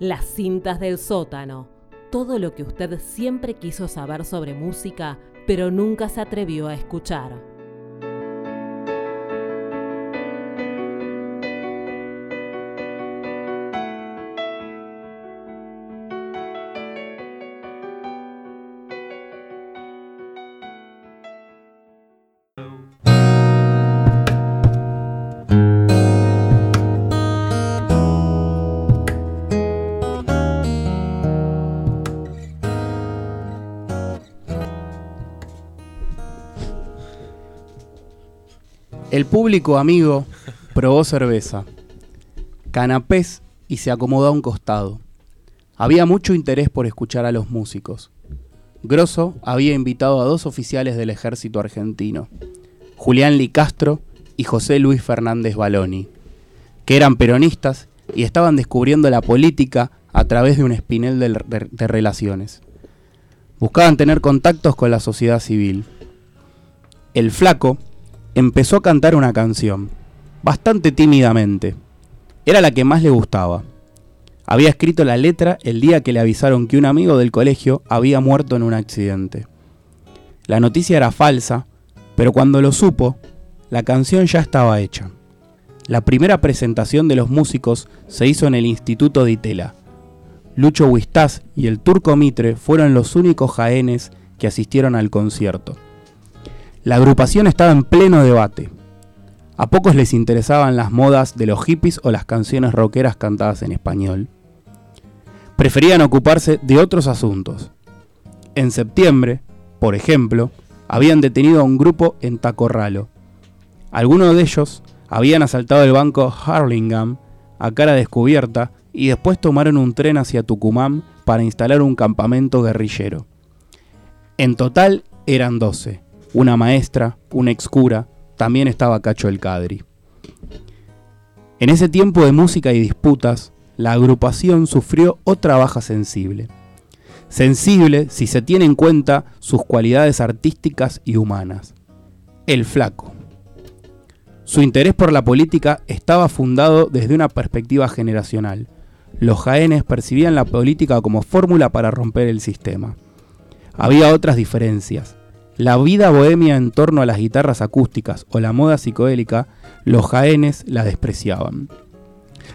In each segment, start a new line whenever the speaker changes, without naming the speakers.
Las cintas del sótano. Todo lo que usted siempre quiso saber sobre música, pero nunca se atrevió a escuchar.
El público amigo probó cerveza, canapés y se acomodó a un costado. Había mucho interés por escuchar a los músicos. Grosso había invitado a dos oficiales del ejército argentino, Julián Licastro y José Luis Fernández Baloni, que eran peronistas y estaban descubriendo la política a través de un espinel de, de- de relaciones. Buscaban tener contactos con la sociedad civil. El flaco empezó a cantar una canción, bastante tímidamente. Era la que más le gustaba. Había escrito la letra el día que le avisaron que un amigo del colegio había muerto en un accidente. La noticia era falsa, pero cuando lo supo, la canción ya estaba hecha. La primera presentación de los músicos se hizo en el Instituto de Itela. Lucho Huistaz y el Turco Mitre fueron los únicos jaenes que asistieron al concierto. La agrupación estaba en pleno debate. A pocos les interesaban las modas de los hippies o las canciones rockeras cantadas en español. Preferían ocuparse de otros asuntos. En septiembre, por ejemplo, habían detenido a un grupo en Tacorralo. Algunos de ellos habían asaltado el banco Harlingham a cara descubierta y después tomaron un tren hacia Tucumán para instalar un campamento guerrillero. En total eran 12 una maestra, un excura, también estaba Cacho el Cadri. En ese tiempo de música y disputas, la agrupación sufrió otra baja sensible. Sensible si se tiene en cuenta sus cualidades artísticas y humanas. El flaco. Su interés por la política estaba fundado desde una perspectiva generacional. Los jaenes percibían la política como fórmula para romper el sistema. Había otras diferencias. La vida bohemia en torno a las guitarras acústicas o la moda psicodélica, los jaenes la despreciaban.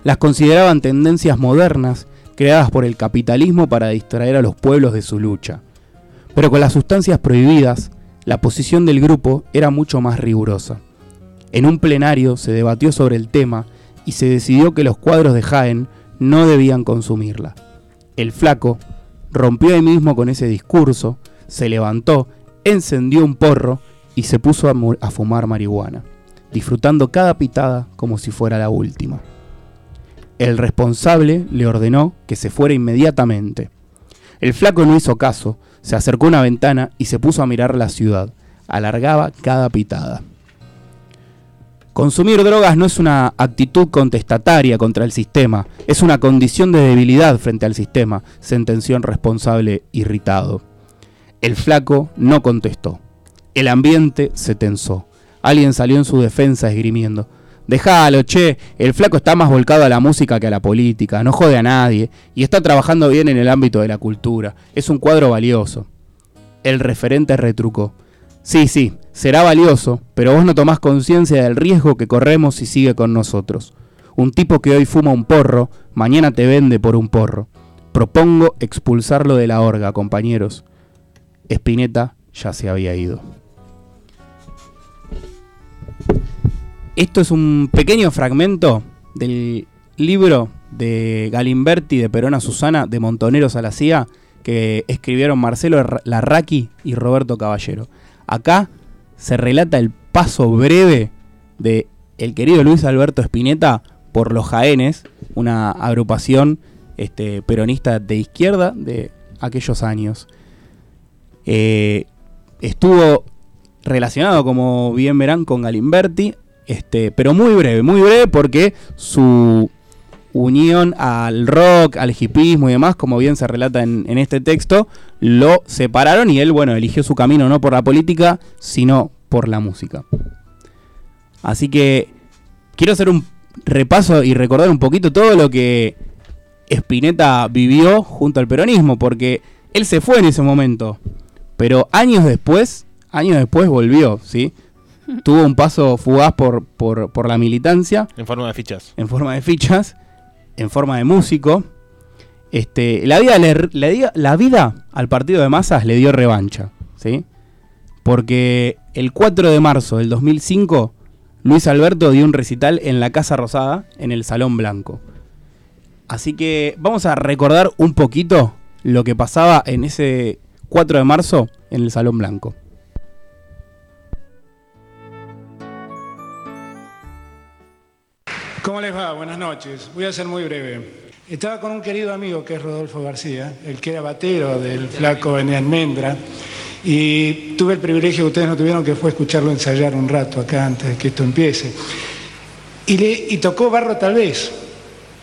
Las consideraban tendencias modernas creadas por el capitalismo para distraer a los pueblos de su lucha. Pero con las sustancias prohibidas, la posición del grupo era mucho más rigurosa. En un plenario se debatió sobre el tema y se decidió que los cuadros de Jaén no debían consumirla. El flaco rompió ahí mismo con ese discurso, se levantó encendió un porro y se puso a, fumar marihuana, disfrutando cada pitada como si fuera la última. El responsable le ordenó que se fuera inmediatamente. El flaco no hizo caso, se acercó a una ventana y se puso a mirar la ciudad. Alargaba cada pitada. Consumir drogas no es una actitud contestataria contra el sistema, es una condición de debilidad frente al sistema, sentenció el responsable irritado. El flaco no contestó. El ambiente se tensó. Alguien salió en su defensa esgrimiendo. Déjalo, che, el flaco está más volcado a la música que a la política, no jode a nadie, y está trabajando bien en el ámbito de la cultura. Es un cuadro valioso. El referente retrucó. Sí, sí, será valioso, pero vos no tomás conciencia del riesgo que corremos si sigue con nosotros. Un tipo que hoy fuma un porro, mañana te vende por un porro. Propongo expulsarlo de la orga, compañeros. Spinetta ya se había ido. Esto es un pequeño fragmento del libro de Galimberti de Perona Susana de Montoneros a la CIA que escribieron Marcelo Ra- Larraqui y Roberto Caballero. Acá se relata el paso breve de el querido Luis Alberto Spinetta por los Jaenes, una agrupación este, peronista de izquierda de aquellos años. Eh, estuvo relacionado, como bien verán, con Galimberti, este, pero muy breve, muy breve porque su unión al rock, al hipismo y demás, como bien se relata en, en este texto, lo separaron y él, bueno, eligió su camino no por la política, sino por la música. Así que quiero hacer un repaso y recordar un poquito todo lo que Spinetta vivió junto al peronismo, porque él se fue en ese momento, pero años después, años después volvió, ¿sí? Tuvo un paso fugaz por, por, por la militancia.
En forma de fichas.
En forma de fichas, en forma de músico. Este, la, vida le, le, la vida al partido de masas le dio revancha, ¿sí? Porque el 4 de marzo del 2005, Luis Alberto dio un recital en la Casa Rosada, en el Salón Blanco. Así que vamos a recordar un poquito lo que pasaba en ese 4 de marzo en el Salón Blanco.
¿Cómo les va? Buenas noches. Voy a ser muy breve. Estaba con un querido amigo que es Rodolfo García, el que era batero del flaco en Almendra, y tuve el privilegio que ustedes no tuvieron, que fue escucharlo ensayar un rato acá antes de que esto empiece. Y, tocó Barro tal vez.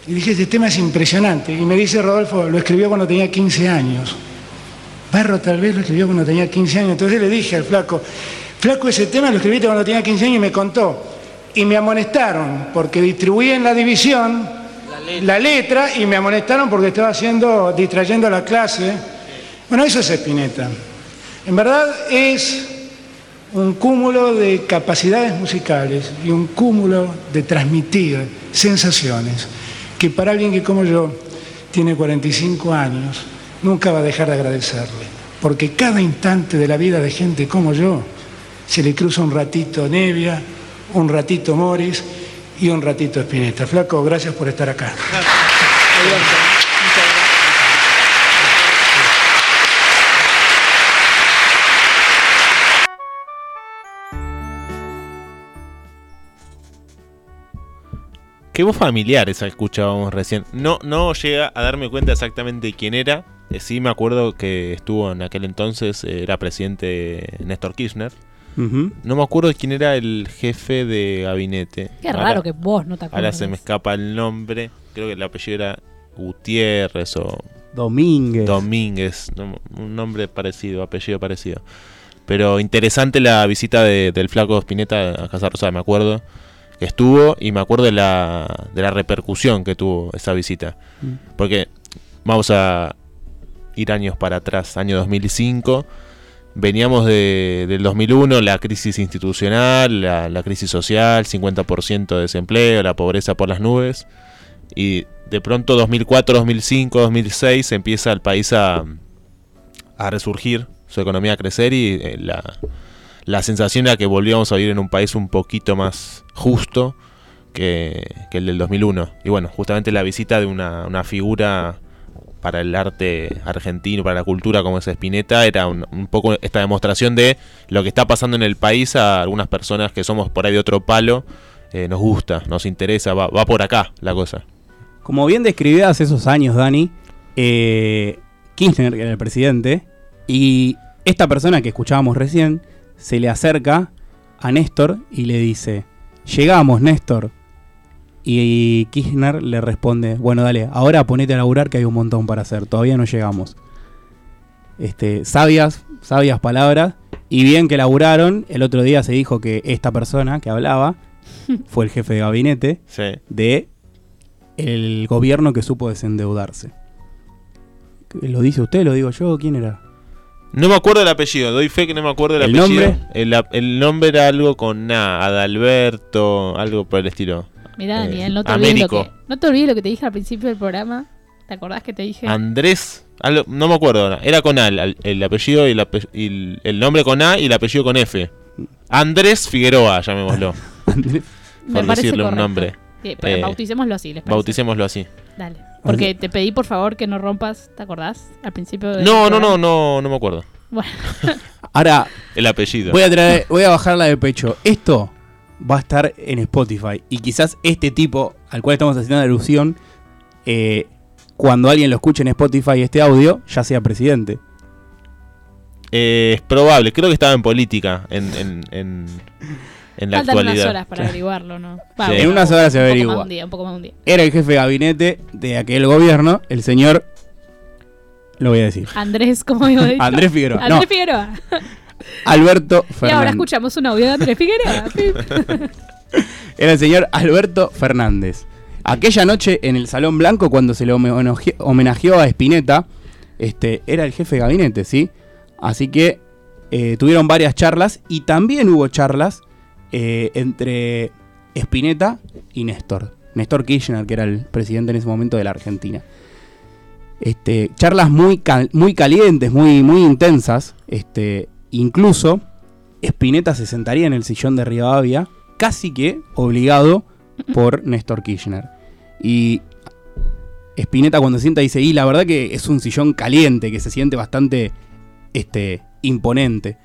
Y dije, este tema es impresionante. Y me dice Rodolfo, lo escribió cuando tenía 15 años. Barro tal vez lo escribió cuando tenía 15 años. Entonces le dije al flaco, flaco, ese tema lo escribiste cuando tenía 15 años y me contó. Y me amonestaron porque distribuí en la división la letra, y me amonestaron porque estaba haciendo, distrayendo la clase. Bueno, eso es Espineta. En verdad es un cúmulo de capacidades musicales y un cúmulo de transmitir sensaciones que para alguien que como yo tiene 45 años nunca va a dejar de agradecerle. Porque cada instante de la vida de gente como yo se le cruza un ratito Nevia, un ratito Morris y un ratito Espineta. Flaco, gracias por estar acá.
Voz familiar esa que escuchábamos recién. No, no llega a darme cuenta exactamente quién era. Eh, sí me acuerdo que estuvo en aquel entonces, eh, era presidente Néstor Kirchner. No me acuerdo quién era el jefe de gabinete.
Qué raro que vos no te acuerdas.
Ahora se me escapa el nombre. Creo que el apellido era Gutiérrez o...
Domínguez.
Domínguez. un nombre parecido, apellido parecido. Pero interesante la visita del flaco Spinetta a Casa Rosada, me acuerdo. Estuvo y me acuerdo de la, de la repercusión que tuvo esa visita. Mm. Porque vamos a ir años para atrás, año 2005 Veníamos de, del 2001, la crisis institucional, la, crisis social, 50% de desempleo, la pobreza por las nubes. Y de pronto 2004, 2005, 2006 empieza el país a, a resurgir, su economía a crecer y eh, la, la, sensación era que volvíamos a vivir en un país un poquito más justo que, el del 2001. Y bueno, justamente la visita de una, figura para el arte argentino, para la cultura como es Spinetta, era un, poco esta demostración de lo que está pasando en el país a algunas personas que somos por ahí de otro palo, eh, nos gusta, nos interesa, va, por acá la cosa.
Como bien describías esos años, Dani, eh, Kirchner, era el presidente, y esta persona que escuchábamos recién, se le acerca a Néstor y le dice, llegamos, Néstor, y Kirchner le responde, bueno, dale, ahora ponete a laburar que hay un montón para hacer, todavía no llegamos. Este, sabias, sabias palabras, y bien que laburaron, el otro día se dijo que esta persona que hablaba fue el jefe de gabinete de el gobierno que supo desendeudarse. ¿Lo dice usted? ¿Lo digo yo? ¿Quién era?
No me acuerdo el apellido, doy fe que no me acuerdo el, apellido. Nombre? El, el, nombre era algo con nada, Adalberto, algo por el estilo.
Mira, Daniel, eh, no te, olvides lo que, no te olvides lo que te dije al principio del programa. ¿Te acordás que te dije?
Andrés, no me acuerdo, era con A, el, apellido y, el, nombre con A y el apellido con F. Andrés Figueroa, llamémoslo. por decirle un nombre.
Pero eh, bauticémoslo así, ¿les
Bauticémoslo así.
Dale. Porque te pedí por favor que no rompas, ¿te acordás? Al principio
No, no, no, no, no me acuerdo.
Bueno.
Ahora.
El apellido.
Voy a traer, voy a bajarla de pecho. Esto va a estar en Spotify. Y quizás este tipo al cual estamos haciendo alusión, eh, cuando alguien lo escuche en Spotify este audio, ya sea presidente.
Eh, es probable, creo que estaba en política en, en, en, en la actualidad. unas
horas para averiguarlo, ¿no?
En unas horas se averigua. Era el jefe de gabinete de aquel gobierno, el señor... Lo voy a decir.
Andrés, como digo.
Andrés Figueroa.
Andrés Figueroa.
Alberto Fernández.
Y ahora escuchamos un audio de Andrés Figueroa.
Era el señor Alberto Fernández. Aquella noche en el Salón Blanco, cuando se le homenajeó a Spinetta, este, era el jefe de gabinete, ¿sí? Así que eh, tuvieron varias charlas y también hubo charlas eh, entre Spinetta y Néstor. Néstor Kirchner, que era el presidente en ese momento de la Argentina. Este, charlas muy, muy calientes, muy, muy intensas. Este, incluso Spinetta se sentaría en el sillón de Rivadavia, casi que obligado por Néstor Kirchner. Y Spinetta cuando se sienta dice, y la verdad que es un sillón caliente, que se siente bastante este, imponente.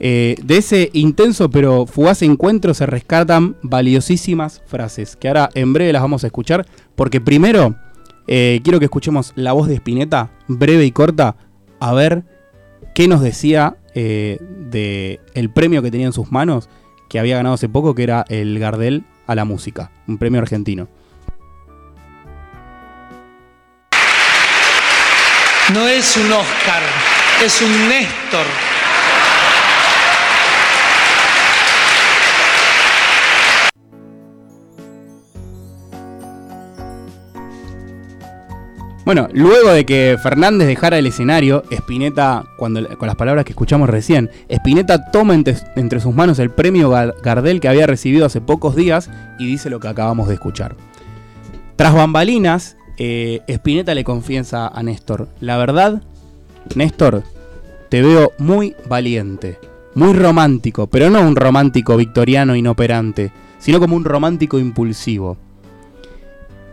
Eh, de ese intenso pero fugaz encuentro se rescatan valiosísimas frases, que ahora en breve las vamos a escuchar, porque primero eh, quiero que escuchemos la voz de Spinetta, breve y corta, a ver qué nos decía eh, de el premio que tenía en sus manos, que había ganado hace poco, que era el Gardel a la música, un premio argentino.
No es un Oscar, es un Néstor.
Bueno, luego de que Fernández dejara el escenario, Spinetta, cuando, con las palabras que escuchamos recién, Spinetta toma entre, sus manos el premio Gardel que había recibido hace pocos días y dice lo que acabamos de escuchar. Tras bambalinas, eh, Spinetta le confiesa a Néstor, la verdad, Néstor, te veo muy valiente, muy romántico, pero no un romántico victoriano inoperante, sino como un romántico impulsivo.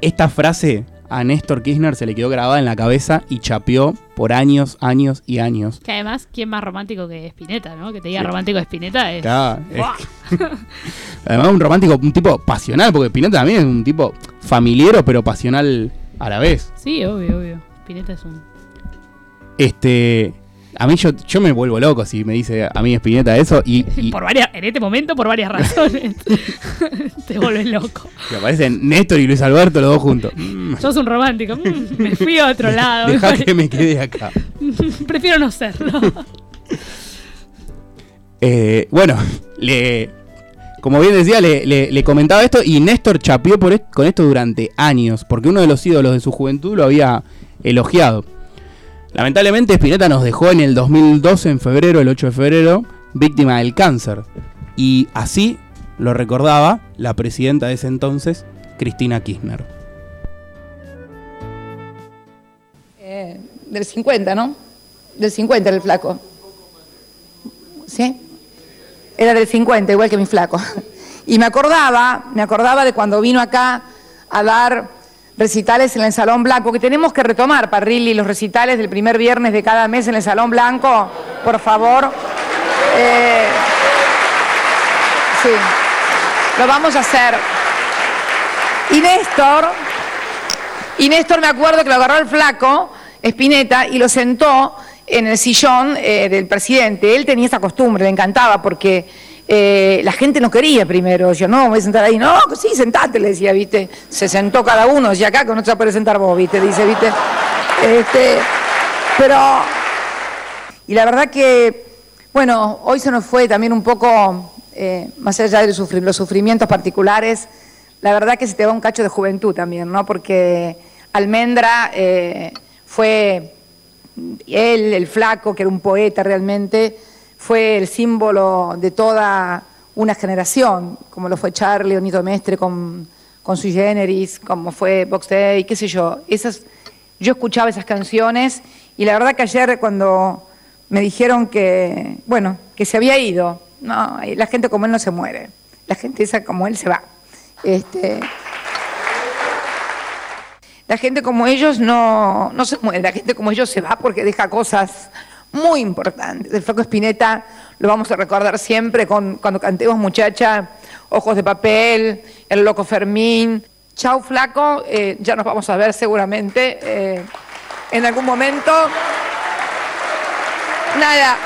Esta frase a Néstor Kirchner se le quedó grabada en la cabeza y chapeó por años, años y años.
Que además, ¿quién más romántico que Spinetta, no? Que te diga romántico Spinetta es.
además, un romántico, un tipo pasional, porque Spinetta también es un tipo familiero, pero pasional a la vez.
Sí, obvio, obvio. Spinetta es un.
Este. A mí yo, yo me vuelvo loco si me dice a mí Espineta eso y,
Por varias, en este momento por varias razones. Te vuelves loco.
Y aparecen Néstor y Luis Alberto los dos juntos.
Sos un romántico. Mm, me fui a otro lado.
Deja que me quede acá.
Prefiero no serlo.
Eh, bueno, le, como bien decía, le, comentaba esto y Néstor chapeó por con esto durante años, porque uno de los ídolos de su juventud lo había elogiado. Lamentablemente Spinetta nos dejó en el 2012, en febrero, el 8 de febrero, víctima del cáncer. Y así lo recordaba la presidenta de ese entonces, Cristina Kirchner.
Eh, del 50, ¿no? Del 50 era el flaco. ¿Sí? Era del 50, igual que mi flaco. Y me acordaba, me acordaba de cuando vino acá a dar recitales en el Salón Blanco, que tenemos que retomar, Parrilli, los recitales del primer viernes de cada mes en el Salón Blanco, por favor. Eh, sí, lo vamos a hacer. Y Néstor, y Néstor me acuerdo que lo agarró el flaco, Espineta, y lo sentó en el sillón eh, del presidente. Él tenía esa costumbre, le encantaba, porque eh, la gente no quería primero, yo no, voy a sentar ahí, no, sí, sentate, le decía, viste, se sentó cada uno, decía acá que no se puede sentar vos, viste, dice, viste, este, pero, y la verdad que, bueno, hoy se nos fue también un poco, eh, más allá de los sufrimientos particulares, la verdad que se te va un cacho de juventud también, ¿no? Porque Almendra eh, fue él, el flaco, que era un poeta realmente, fue el símbolo de toda una generación, como lo fue Charlie, Leonito Mestre con, con Sui Generis, como fue Box Day, qué sé yo. Esas, yo escuchaba esas canciones y la verdad que ayer cuando me dijeron que, bueno, que se había ido, no, la gente como él no se muere, la gente esa como él se va. Este, la gente como ellos no, no se muere, la gente como ellos se va porque deja cosas muy importante. El Flaco Espineta lo vamos a recordar siempre con, cuando cantemos muchacha, Ojos de Papel, El Loco Fermín. Chau Flaco, eh, ya nos vamos a ver seguramente eh, en algún momento. Nada,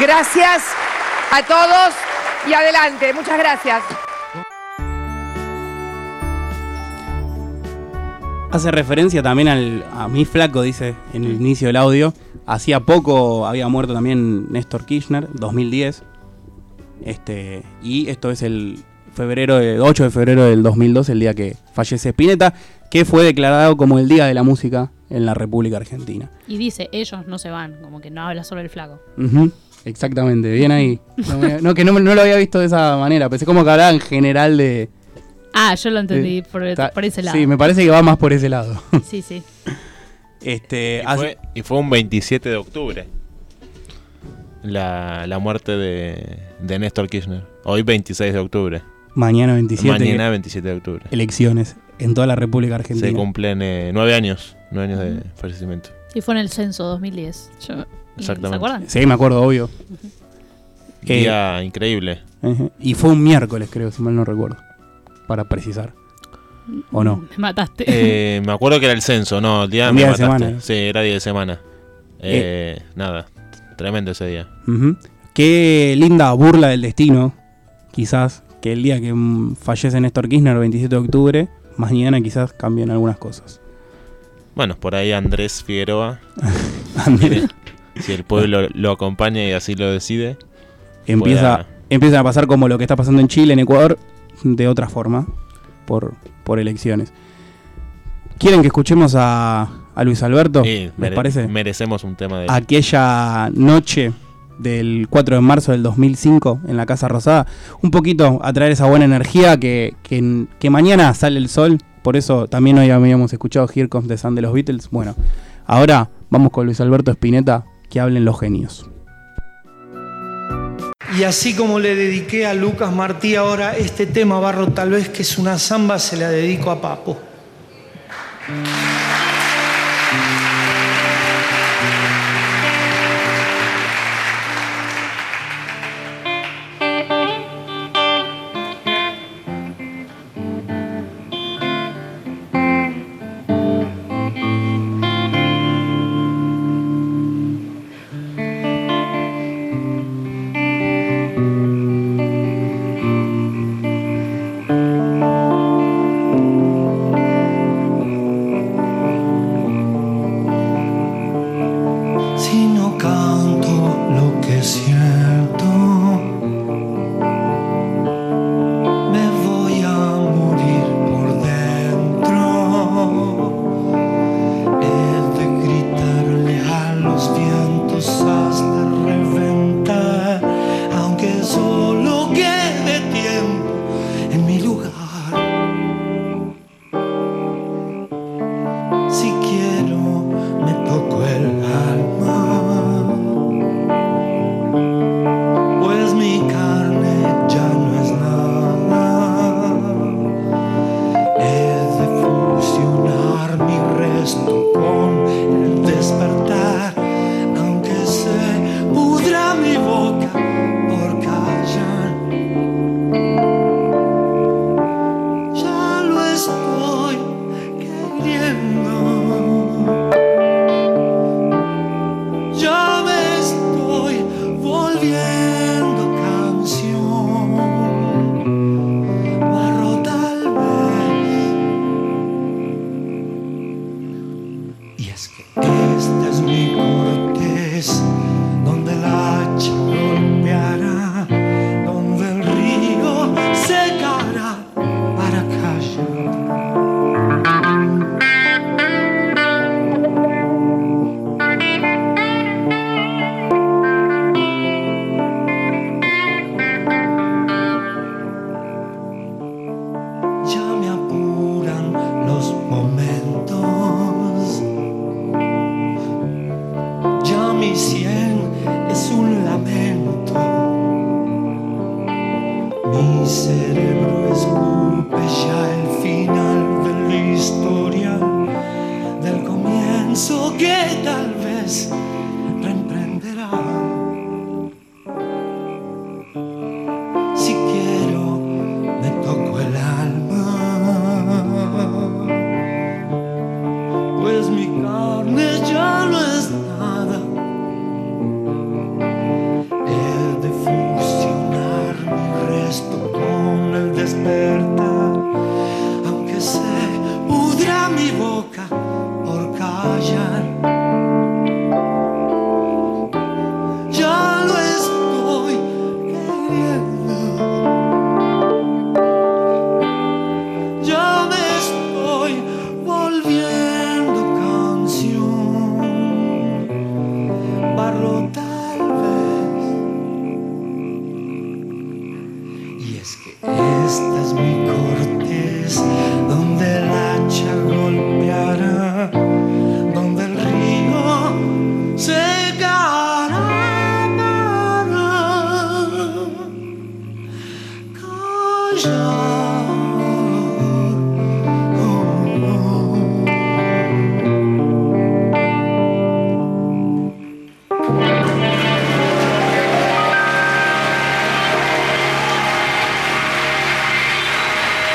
gracias a todos y adelante. Muchas gracias.
Hace referencia también al, a mi flaco, dice en el inicio del audio. Hacía poco había muerto también Néstor Kirchner, 2010. Este, y esto es el febrero 8 de febrero del 2002, el día que, fallece Spinetta, que fue declarado como el Día de la Música en la República Argentina.
Y dice, ellos no se van, como que no habla solo el flaco.
Exactamente, bien ahí. No, que no, lo había visto de esa manera, pensé como que hablaba en general de...
Ah, yo lo entendí por, ese lado.
Sí, me parece que va más por ese lado.
Sí, sí.
Este, y, fue, un 27 de octubre la, la muerte de, de Néstor Kirchner. Hoy 26 de octubre.
Mañana 27.
Mañana 27 de octubre.
Elecciones en toda la República Argentina.
Se cumplen eh, nueve años, nueve años de fallecimiento.
Y fue en el censo 2010.
Exactamente. ¿Se acuerdan?
Sí, me acuerdo, obvio.
Día increíble.
Y fue un miércoles, creo, si mal no recuerdo. Para precisar. ¿O no?
Me mataste.
Eh, me acuerdo que era el censo, no, el día,
me de semana.
Sí, era día de semana. Eh, nada, tremendo ese día.
Qué linda burla del destino, quizás, que el día que fallece Néstor Kirchner, el 27 de octubre, mañana quizás cambien algunas cosas.
Bueno, por ahí Andrés Figueroa. si el pueblo lo acompaña y así lo decide.
Empieza, empieza a pasar como lo que está pasando en Chile, en Ecuador, de otra forma, por, por elecciones. ¿Quieren que escuchemos a, a Luis Alberto?
Sí, parece? Merecemos un tema de...
Aquella noche del 4 de marzo del 2005 en la Casa Rosada, un poquito a traer esa buena energía que, que, mañana sale el sol, por eso también hoy habíamos escuchado Here Comes the Sun de los Beatles. Bueno, ahora vamos con Luis Alberto Spinetta, que hablen los genios.
Y así como le dediqué a Lucas Martí ahora este tema barro tal vez que es una samba, se la dedico a Papo.